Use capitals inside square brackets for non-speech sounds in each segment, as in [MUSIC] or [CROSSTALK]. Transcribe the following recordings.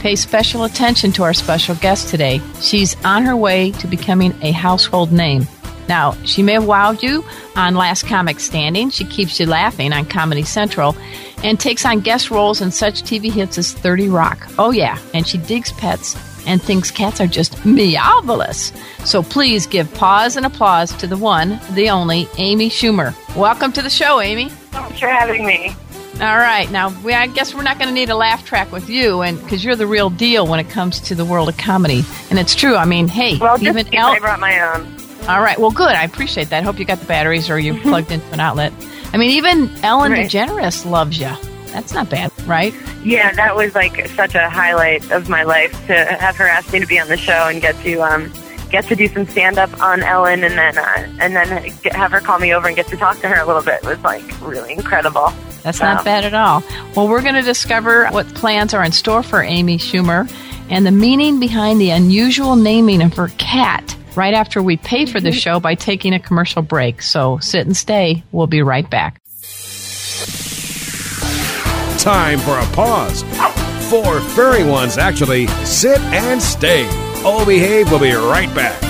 Pay special attention to our special guest today. She's on her way to becoming a household name. Now, she may have wowed you on Last Comic Standing. She keeps you laughing on Comedy Central and takes on guest roles in such TV hits as 30 Rock. Oh, yeah, and she digs pets and thinks cats are just meowvelous. So please give pause and applause to the one, the only, Amy Schumer. Welcome to the show, Amy. Thanks for having me. All right, now we, I guess we're not going to need a laugh track with you, and because you're the real deal when it comes to the world of comedy, and it's true. I mean, hey, Well, just even because El- I brought my own. all right, well, good. I appreciate that. Hope you got the batteries or you plugged into an outlet. I mean, even Ellen Right. DeGeneres loves you. That's not bad, right? Yeah, that was like such a highlight of my life to have her ask me to be on the show and get to um get to do some stand up on Ellen and then uh, and then get, have her call me over and get to talk to her a little bit was like really incredible. That's Wow. not bad at all. Well, we're going to discover what plans are in store for Amy Schumer and the meaning behind the unusual naming of her cat right after we pay for the mm-hmm. show by taking a commercial break. So sit and stay. We'll be right back. Time for a pause. Four furry ones, actually. Sit and stay. Oh Behave We'll be right back.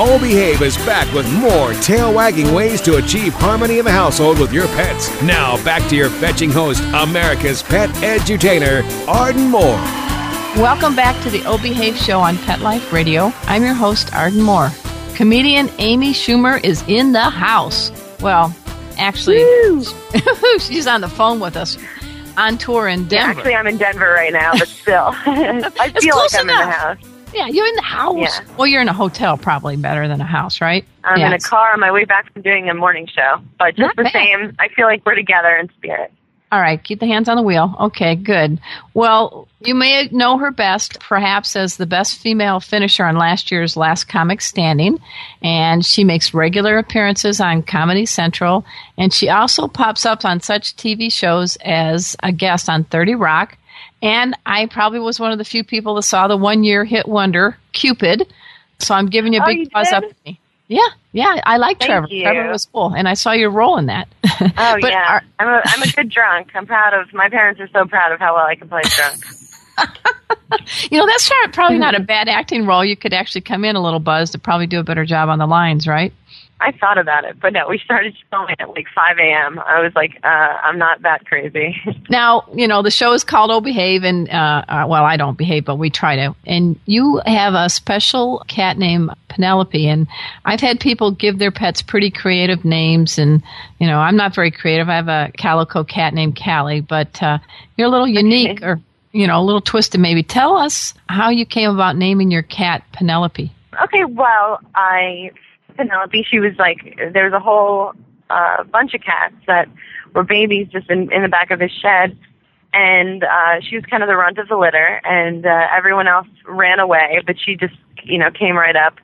Oh Behave is back with more tail wagging ways to achieve harmony in the household with your pets. Now back to your fetching host, America's pet edutainer, Arden Moore. Welcome back to the O Behave Show on Pet Life Radio. I'm your host, Arden Moore. Comedian Amy Schumer is in the house. Well, actually, [LAUGHS] she's on the phone with us on tour in Yeah, Denver. actually, I'm in Denver right now, but still, [LAUGHS] I feel like I'm in the house. Yeah, you're in the house. Yeah. Well, you're in a hotel, probably better than a house, right? I'm in a car on my way back from doing a morning show, but just Not the bad. same, I feel like we're together in spirit. All right, keep the hands on the wheel. Okay, good. Well, you may know her best, perhaps as the best female finisher on last year's Last Comic Standing, and she makes regular appearances on Comedy Central, and she also pops up on such TV shows as a guest on 30 Rock. And I probably was one of the few people that saw the one year hit wonder, Cupid. So I'm giving you a Oh, big you buzz did? up. Yeah, yeah, I like Thank Trevor. you. Trevor was cool, and I saw your role in that. [LAUGHS] Oh yeah, are- I'm a I'm a good drunk. I'm proud of my parents are so proud of how well I can play drunk. [LAUGHS] You know, that's probably not a mm. bad acting role. You could actually come in a little buzzed to probably do a better job on the lines, right? I thought about it, but no, we started filming at like 5 a.m. I was like, uh, I'm not that crazy. [LAUGHS] Now, you know, the show is called Oh Behave, and, uh, uh, well, I don't behave, but we try to. And you have a special cat named Penelope, and I've had people give their pets pretty creative names, and, you know, I'm not very creative. I have a calico cat named Callie, but uh, you're a little unique, or, you know, a little twisted maybe. Tell us how you came about naming your cat Penelope. okay, well, I Penelope, she was like, there was a whole uh, bunch of cats that were babies just in, in the back of his shed. And uh, she was kind of the runt of the litter, and uh, everyone else ran away, but she just, you know, came right up,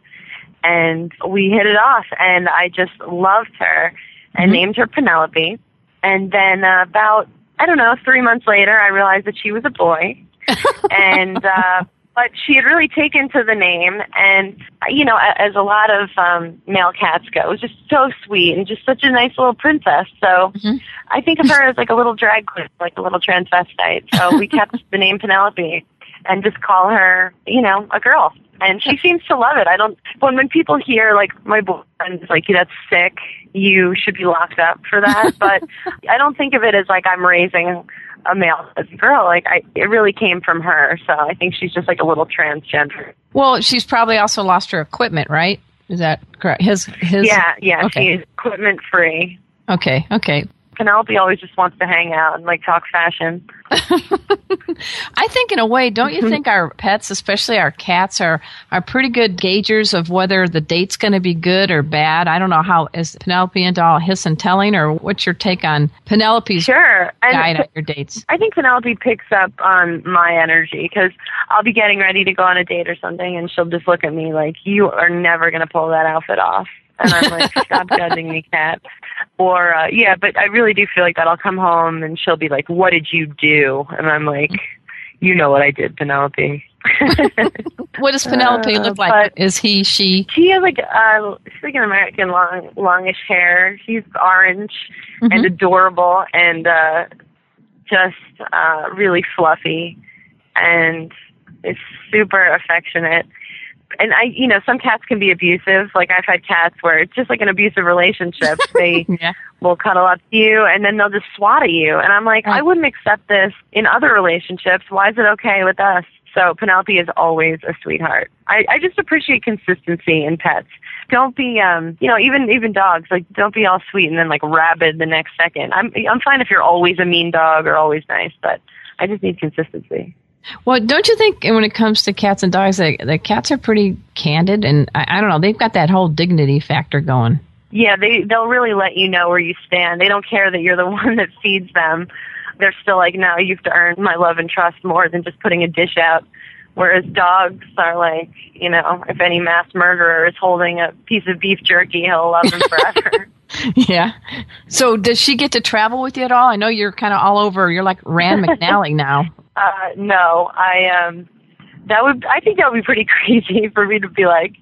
and we hit it off. And I just loved her, and named her Penelope. And then uh, about, I don't know, three months later, I realized that she was a boy, [LAUGHS] and uh, but she had really taken to the name and you know as a lot of um male cats go it was just so sweet and just such a nice little princess. So mm-hmm. i think of her as like a little drag queen like a little transvestite. So we kept the name penelope and just call her you know a girl and she [LAUGHS] seems to love it i don't when when people hear like my boyfriend's like that's sick you should be locked up for that [LAUGHS] but i don't think of it as like i'm raising a male as a girl. Like I, it really came from her. So I think she's just like a little transgender. Well, she's probably also lost her equipment, right? Is that correct? His, his. Yeah, yeah. Okay. She's equipment free. Okay, okay. Penelope always just wants to hang out and like talk fashion. [LAUGHS] I think in a way, don't you mm-hmm. think our pets, especially our cats, are are pretty good gaugers of whether the date's going to be good or bad? I don't know how is Penelope into all hiss and telling, or what's your take on Penelope's sure. guide on your dates? I think Penelope picks up on my energy because I'll be getting ready to go on a date or something, and she'll just look at me like, "You are never going to pull that outfit off." And I'm like, [LAUGHS] stop judging me, cat. Or uh, yeah, but I really do feel like that. I'll come home and she'll be like, "What did you do?" And I'm like, "You know what I did, Penelope." [LAUGHS] what does Penelope uh, look like? Is he she? She has like uh, she's like an American long longish hair. She's orange mm-hmm. and adorable and uh, just uh, really fluffy and is super affectionate and I, you know, some cats can be abusive. Like I've had cats where it's just like an abusive relationship. [LAUGHS] They yeah. will cuddle up to you and then they'll just swat at you. And I'm like, I wouldn't accept this in other relationships. Why is it okay with us? So Penelope is always a sweetheart. I, I just appreciate consistency in pets. Don't be, um, you know, even even dogs. Like, don't be all sweet and then like rabid the next second. I'm I'm fine if you're always a mean dog or always nice, but I just need consistency. Well, don't you think when it comes to cats and dogs, that the cats are pretty candid, and I, I don't know, they've got that whole dignity factor going. Yeah, they they'll really let you know where you stand. They don't care that you're the [LAUGHS] one that feeds them. They're still like, no, you have to earn my love and trust more than just putting a dish out. Whereas dogs are like, you know, if any mass murderer is holding a piece of beef jerky, he'll love him forever. [LAUGHS] [LAUGHS] yeah. So does she get to travel with you at all? I know you're kind of all over. You're like Rand McNally now. Uh, no, I um, that would I think that would be pretty [LAUGHS] crazy for me to be like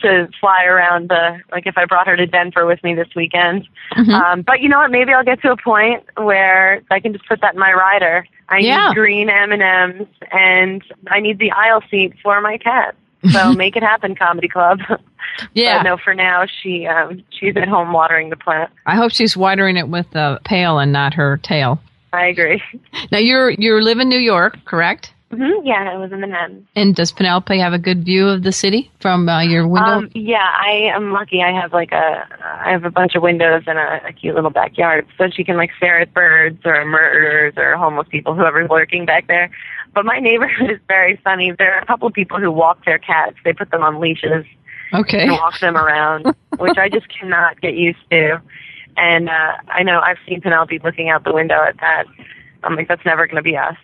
to fly around the like if I brought her to Denver with me this weekend. Mm-hmm. Um, but you know what? Maybe I'll get to a point where I can just put that in my rider. I yeah. need green M and M's, and I need the aisle seat for my cat. So [LAUGHS] make it happen, comedy club. [LAUGHS] Yeah. But no, for now she um, she's at home watering the plant. I hope she's watering it with a pail and not her tail. I agree. [LAUGHS] Now you're you live in New York, correct? Mm-hmm. Yeah, I was in Manhattan. And does Penelope have a good view of the city from uh, your window? Um, yeah, I am lucky. I have like a I have a bunch of windows and a, a cute little backyard, so she can like stare at birds or murderers or homeless people, whoever's lurking back there. But my neighborhood [LAUGHS] is very sunny. There are a couple of people who walk their cats. They put them on leashes. Okay. And walk them around, [LAUGHS] which I just cannot get used to. And uh, I know I've seen Penelope looking out the window at that. I'm like, that's never going to be us.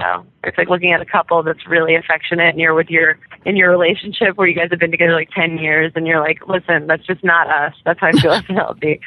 So it's like looking at a couple that's really affectionate, and you're with your in your relationship where you guys have been together like ten years, and you're like, listen, that's just not us. That's how I feel [LAUGHS] Penelope.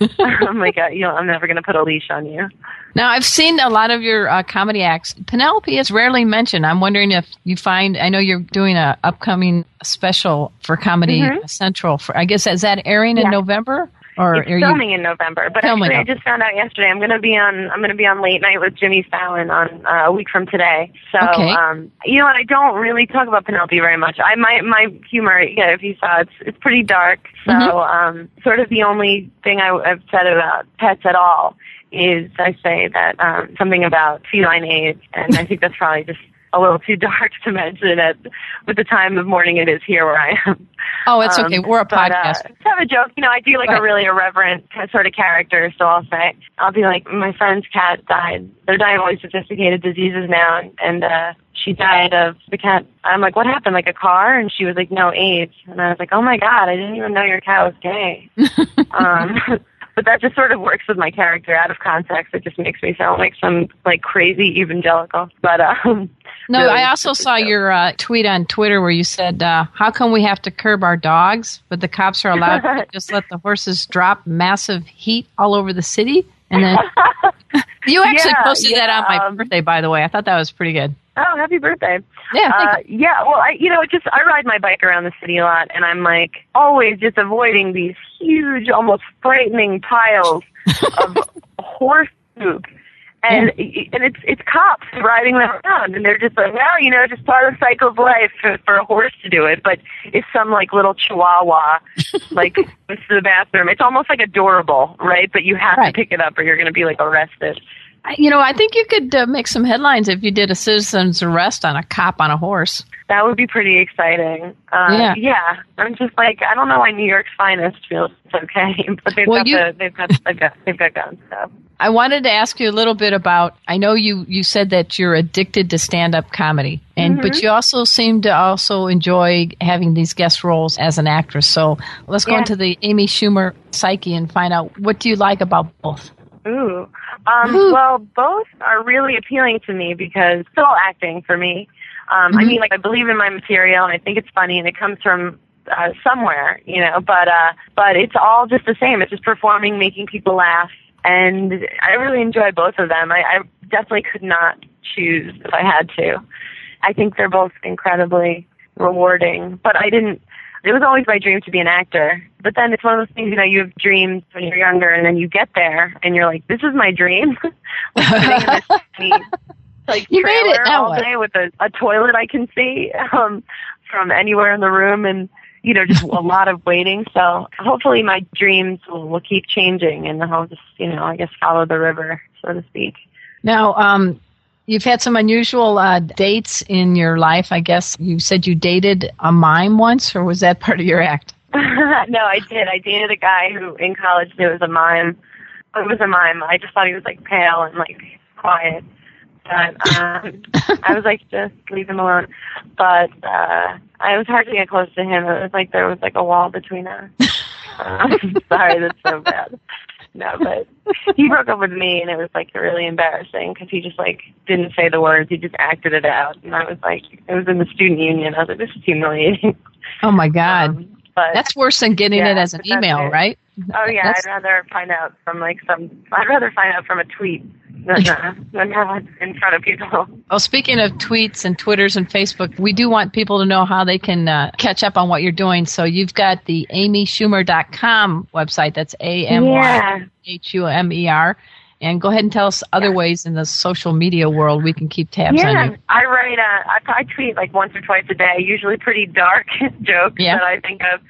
[LAUGHS] I'm like, uh, you know, I'm never going to put a leash on you. Now, I've seen a lot of your uh, comedy acts. Penelope is rarely mentioned. I'm wondering if you find. I know you're doing a upcoming special for Comedy mm-hmm. Central. For I guess is that airing yeah. in November? Or it's filming you, in November, but actually, I just found out yesterday. I'm going to be on. I'm going to be on late night with Jimmy Fallon on uh, a week from today. So, okay. um, you know what? I don't really talk about Penelope very much. I my my humor. Yeah, if you saw, it's it's pretty dark. So, mm-hmm. um, sort of the only thing I, I've said about pets at all is I say that um, something about feline AIDS, and I think that's probably just a little too [LAUGHS] dark to mention at with the time of morning it is here where I am. Oh, it's um, okay. We're a but, podcast. Uh, to have a joke, you know, I do like a really irreverent sort of character, so I'll say, I'll be like, my friend's cat died. They're dying of all these sophisticated diseases now, and, and uh, she died of the cat. I'm like, what happened? Like a car? And she was like, no, AIDS. And I was like, oh my god, I didn't even know your cat was gay. [LAUGHS] um, [LAUGHS] but that just sort of works with my character out of context. It just makes me sound like some like crazy evangelical. But um, no, really I also saw your uh, tweet on Twitter where you said, uh, "How come we have to curb our dogs, but the cops are allowed to [LAUGHS] just let the horses drop massive heat all over the city?" And then [LAUGHS] You [LAUGHS] actually Yeah, posted that on my um, birthday, by the way. I thought that was pretty good. Oh, happy birthday. Yeah, Uh, yeah, well, I, you know, just, I ride my bike around the city a lot and I'm like always just avoiding these huge, almost frightening piles [LAUGHS] of horse poop. And, and it's, it's cops riding them around and they're just like, well, you know, just part of the cycle of life for, for a horse to do it. But if some like little chihuahua, [LAUGHS] like, goes to the bathroom, it's almost like adorable, right? But you have Right. to pick it up or you're going to be like arrested. You know, I think you could uh, make some headlines if you did a citizen's arrest on a cop on a horse. That would be pretty exciting. Uh, Yeah. yeah. I'm just like I don't know why New York's finest feels okay, [LAUGHS] but they've Well, got you- the, they've got they've got they've got guns. So. [LAUGHS] I wanted to ask you a little bit about. I know you you said that you're addicted to stand up comedy, and but you also seem to also enjoy having these guest roles as an actress. So let's go Yeah. into the Amy Schumer psyche and find out what do you like about both. Ooh. Um, well, both are really appealing to me because it's all acting for me. Um, I mean, like I believe in my material and I think it's funny and it comes from uh, somewhere, you know. But uh, but it's all just the same. It's just performing, making people laugh, and I really enjoy both of them. I, I definitely could not choose if I had to. I think they're both incredibly rewarding. But I didn't. It was always my dream to be an actor. But then it's one of those things, you know, you have dreams when you're younger, and then you get there, and you're like, "This is my dream." [LAUGHS] like sitting in this [LAUGHS] tiny, like You made it, trailer now all what? day with a, a toilet I can see um, from anywhere in the room, and you know, just a lot of waiting. So hopefully, my dreams will, will keep changing, and I'll just, you know, I guess follow the river, so to speak. Now, um, you've had some unusual uh, dates in your life. I guess you said you dated a mime once, or was that [LAUGHS] part of your act? [LAUGHS] no, I did. I dated a guy who in college knew it was a mime. It was a mime. I just thought he was like pale and like quiet. But um, I was like, just leave him alone. But uh, I was hard to get close to him. It was like there was like a wall between us. Uh, [LAUGHS] sorry, that's so bad. No, but he broke up with me, and it was like really embarrassing because he just like didn't say the words. He just acted it out, and I was like, it was in the student union. I was like, this is humiliating. Oh my God, Um, but that's worse than getting yeah, it as an email, it. right? Oh yeah, That's- I'd rather find out from like some. I'd rather find out from a tweet [LAUGHS] uh, than in front of people. Well, speaking of tweets and Twitters and Facebook, we do want people to know how they can uh, catch up on what you're doing. So you've got the amyschumer.com website. That's A M Y Yeah. H U M E R. And go ahead and tell us other ways in the social media world we can keep tabs on Yeah, you. I write. Uh, I, I tweet like once or twice a day, usually pretty dark [LAUGHS] jokes Yeah. that I think of.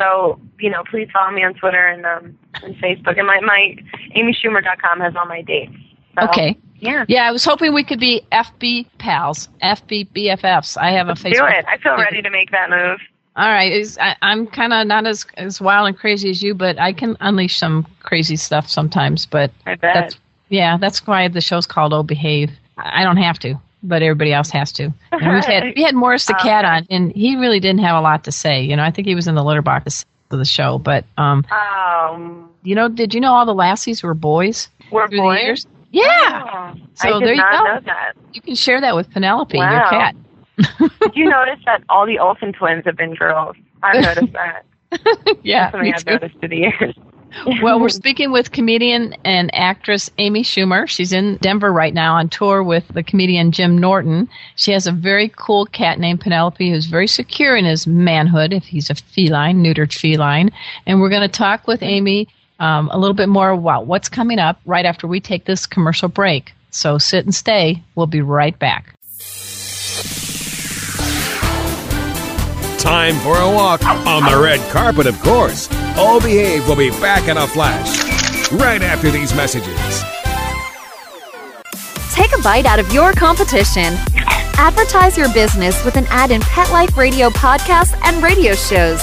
So you know, please follow me on Twitter and um and Facebook. And my my amyschumer.com has all my dates. So, Okay. Yeah. Yeah, I was hoping we could be FB pals, FB BFFs. I have a Facebook. Do it. I feel ready to make that move. All right, I, I'm kind of not as as wild and crazy as you, but I can unleash some crazy stuff sometimes. But I bet. that's yeah, that's why the show's called "Oh Behave." I don't have to, but everybody else has to. [LAUGHS] And we've had we had Morris the cat on, and he really didn't have a lot to say. You know, I think he was in the litter box of the show. But um, Um, you know, did you know all the Lassies were boys we're boys. Yeah, Oh, So I there you go. you can share that with Penelope, your cat. Did you [LAUGHS] notice that all the Olsen twins have been girls? I've [LAUGHS] noticed that. yeah, Something me I've too. noticed through the years. [LAUGHS] Well, we're speaking with comedian and actress Amy Schumer. She's in Denver right now on tour with the comedian Jim Norton. She has a very cool cat named Penelope who's very secure in his manhood, if he's a feline, neutered feline. And we're going to talk with mm-hmm. Amy um, a little bit more about what's coming up right after we take this commercial break. So sit and stay. We'll be right back. Time for a walk on the red carpet, of course. All Behave will be back in a flash. Right after these messages. Take a bite out of your competition. Advertise your business with an ad in Pet Life Radio podcasts and radio shows.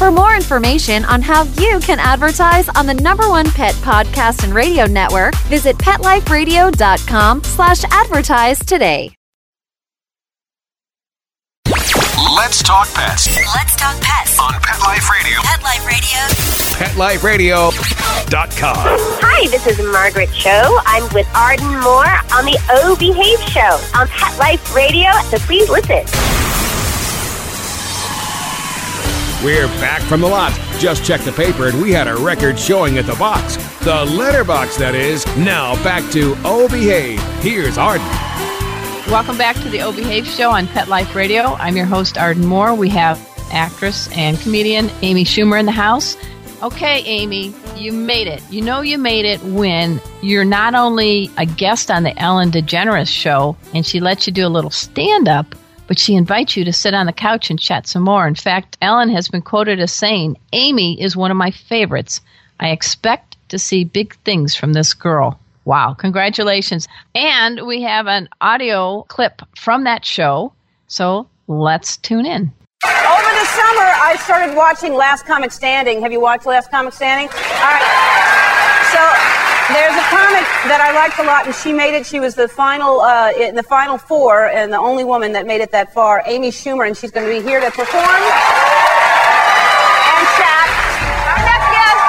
For more information on how you can advertise on the number one pet podcast and radio network, visit PetLifeRadio.com slash advertise today. Let's talk pets Let's talk pets. on Pet Life Radio. Pet Life Radio. PetLifeRadio.com. Hi, this is Margaret Cho. I'm with Arden Moore on the O Behave Show on Pet Life Radio, so please listen. We're back from the lot. Just checked the paper and we had a record showing at the box. The letterbox, that is. Now back to Oh Behave. Here's Arden. Welcome back to the O Behave Show on Pet Life Radio. I'm your host, Arden Moore. We have actress and comedian Amy Schumer in the house. Okay, Amy, you made it. You know you made it when you're not only a guest on the Ellen DeGeneres show and she lets you do a little stand up, but she invites you to sit on the couch and chat some more. In fact, Ellen has been quoted as saying, Amy is one of my favorites. I expect to see big things from this girl. Wow, congratulations. And we have an audio clip from that show, so let's tune in. Over the summer, I started watching Last Comic Standing. Have you watched Last Comic Standing? All right. There's a comic that I liked a lot, and she made it. She was the final, uh, in the final four, and the only woman that made it that far. Amy Schumer, and she's going to be here to perform and chat. Our next guest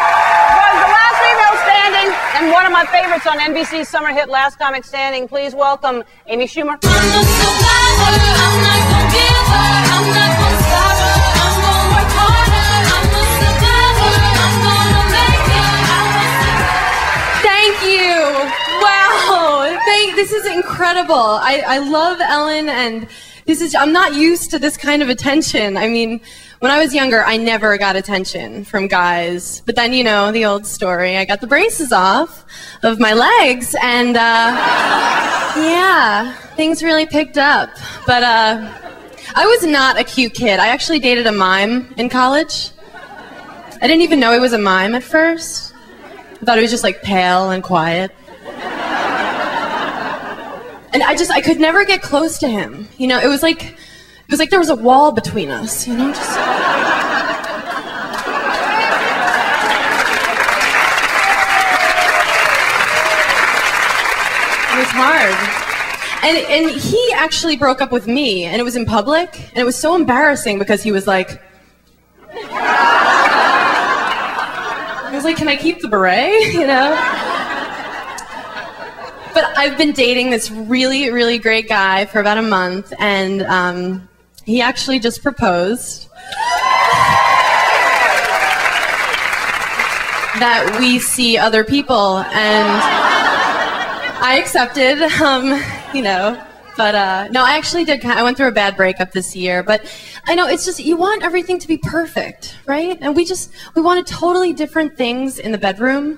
was the last female standing, and one of my favorites on NBC's summer hit Last Comic Standing. Please welcome Amy Schumer. This is incredible. I, I love Ellen and this is I'm not used to this kind of attention. I mean, when I was younger, I never got attention from guys. But then, you know, the old story. I got the braces off of my legs and uh yeah, things really picked up. But uh I was not a cute kid. I actually dated a mime in college. I didn't even know he was a mime at first. I thought he was just like pale and quiet. And I just I could never get close to him. You know, it was like it was like there was a wall between us, you know, just It was hard. And and he actually broke up with me and it was in public and it was so embarrassing because he was like I was like, can I keep the beret? [LAUGHS] You know? I've been dating this really, really great guy for about a month, and um, he actually just proposed. that we see other people, and I accepted, um, [LAUGHS] you know. But uh, no, I actually did. I went through a bad breakup this year, but I know it's just you want everything to be perfect, right? And we just we wanted totally different things in the bedroom.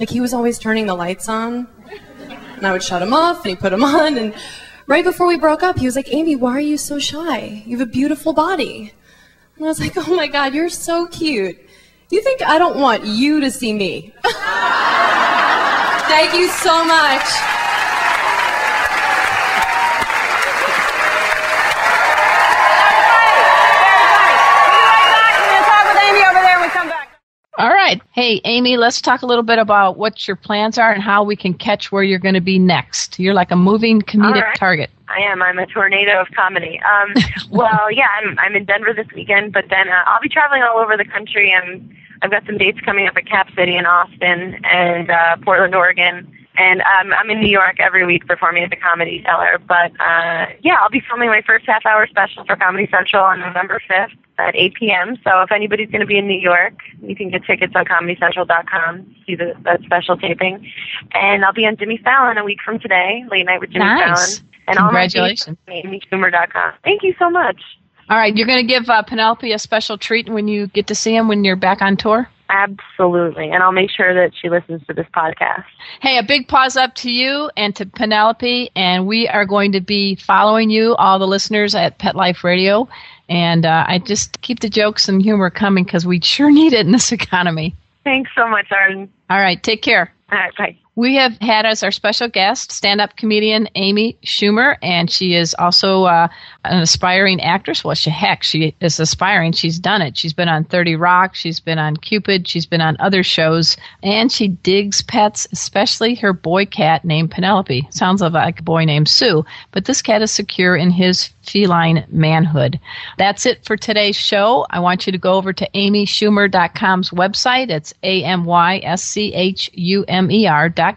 Like he was always turning the lights on, and I would shut him off, and he put them [LAUGHS] on. And right before we broke up, he was like, "Amy, why are you so shy? You have a beautiful body." And I was like, "Oh my God, you're so cute. You think I don't want you to see me?" [LAUGHS] Thank you so much. We're going to talk with Amy over there when we come back. All right. Hey, Amy, let's talk a little bit about what your plans are and how we can catch where you're going to be next. You're like a moving comedic right. target. I am. I'm a tornado of comedy. Um, [LAUGHS] well, yeah, I'm, I'm in Denver this weekend, but then uh, I'll be traveling all over the country. And I've got some dates coming up at Cap City in Austin and uh, Portland, Oregon. And um, I'm in New York every week performing at the Comedy Cellar. But uh, yeah, I'll be filming my first half hour special for Comedy Central on November 5th at 8 p.m. So if anybody's going to be in New York, you can get tickets on ComedyCentral.com, to see the, that special taping. And I'll be on Jimmy Fallon a week from today, late night with Jimmy Nice. Fallon. And all my dates Congratulations. on AmySchumer.com. Thank you so much. All right. You're going to give uh, Penelope a special treat when you get to see him when you're back on tour? Absolutely. And I'll make sure that she listens to this podcast. Hey, a big pause up to you and to Penelope, and we are going to be following you, all the listeners at Pet Life Radio. And uh, I just keep the jokes and humor coming because we sure need it in this [LAUGHS] economy. Thanks so much, Arden. All right, take care. All right, bye. We have had as our special guest stand up comedian Amy Schumer, and she is also uh, an aspiring actress. Well, she, heck, she is aspiring. She's done it. She's been on 30 Rock, she's been on Cupid, she's been on other shows, and she digs pets, especially her boy cat named Penelope. Sounds like a boy named Sue, but this cat is secure in his feline manhood. That's it for today's show. I want you to go over to amyschumer.com's website. It's A M Y S C H U M E R.com.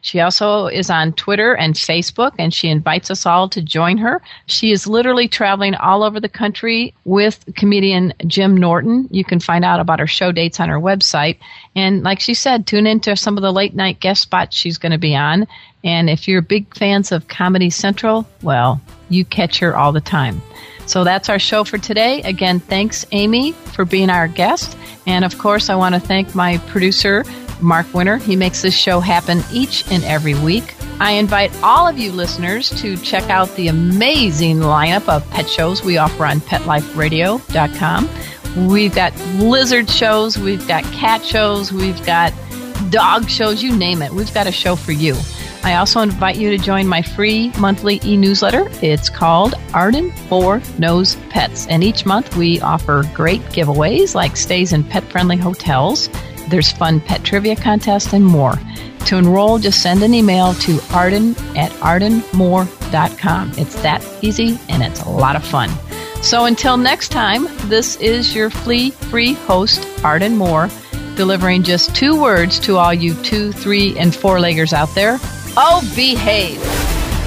She also is on Twitter and Facebook, and she invites us all to join her. She is literally traveling all over the country with comedian Jim Norton. You can find out about her show dates on her website. And like she said, tune into some of the late night guest spots she's going to be on. And if you're big fans of Comedy Central, well, you catch her all the time. So that's our show for today. Again, thanks, Amy, for being our guest. And of course, I want to thank my producer, Mark Winter. He makes this show happen each and every week. I invite all of you listeners to check out the amazing lineup of pet shows we offer on PetLifeRadio.com. We've got lizard shows, we've got cat shows, we've got dog shows, you name it. We've got a show for you. I also invite you to join my free monthly e newsletter. It's called Arden for Knows Pets. And each month we offer great giveaways like stays in pet friendly hotels. There's fun pet trivia contests and more. To enroll, just send an email to arden at ardenmoore.com. It's that easy and it's a lot of fun. So until next time, this is your flea free host, Arden Moore, delivering just two words to all you two, three, and four leggers out there. Oh, behave.